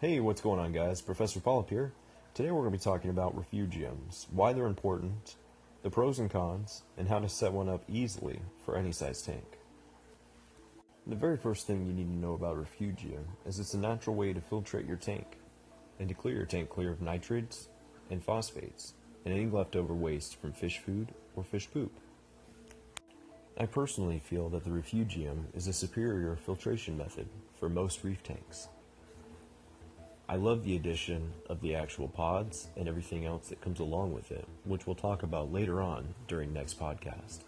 Hey, what's going on, guys? Professor Polyp here. Today we're going to be talking about refugiums, why they're important, the pros and cons, and how to set one up easily for any size tank. The very first thing you need to know about refugium is it's a natural way to filtrate your tank and to clear your tank clear of nitrates and phosphates and any leftover waste from fish food or fish poop. I personally feel that the refugium is a superior filtration method for most reef tanks. I love the addition of the actual pods and everything else that comes along with it, which we'll talk about later on during next podcast.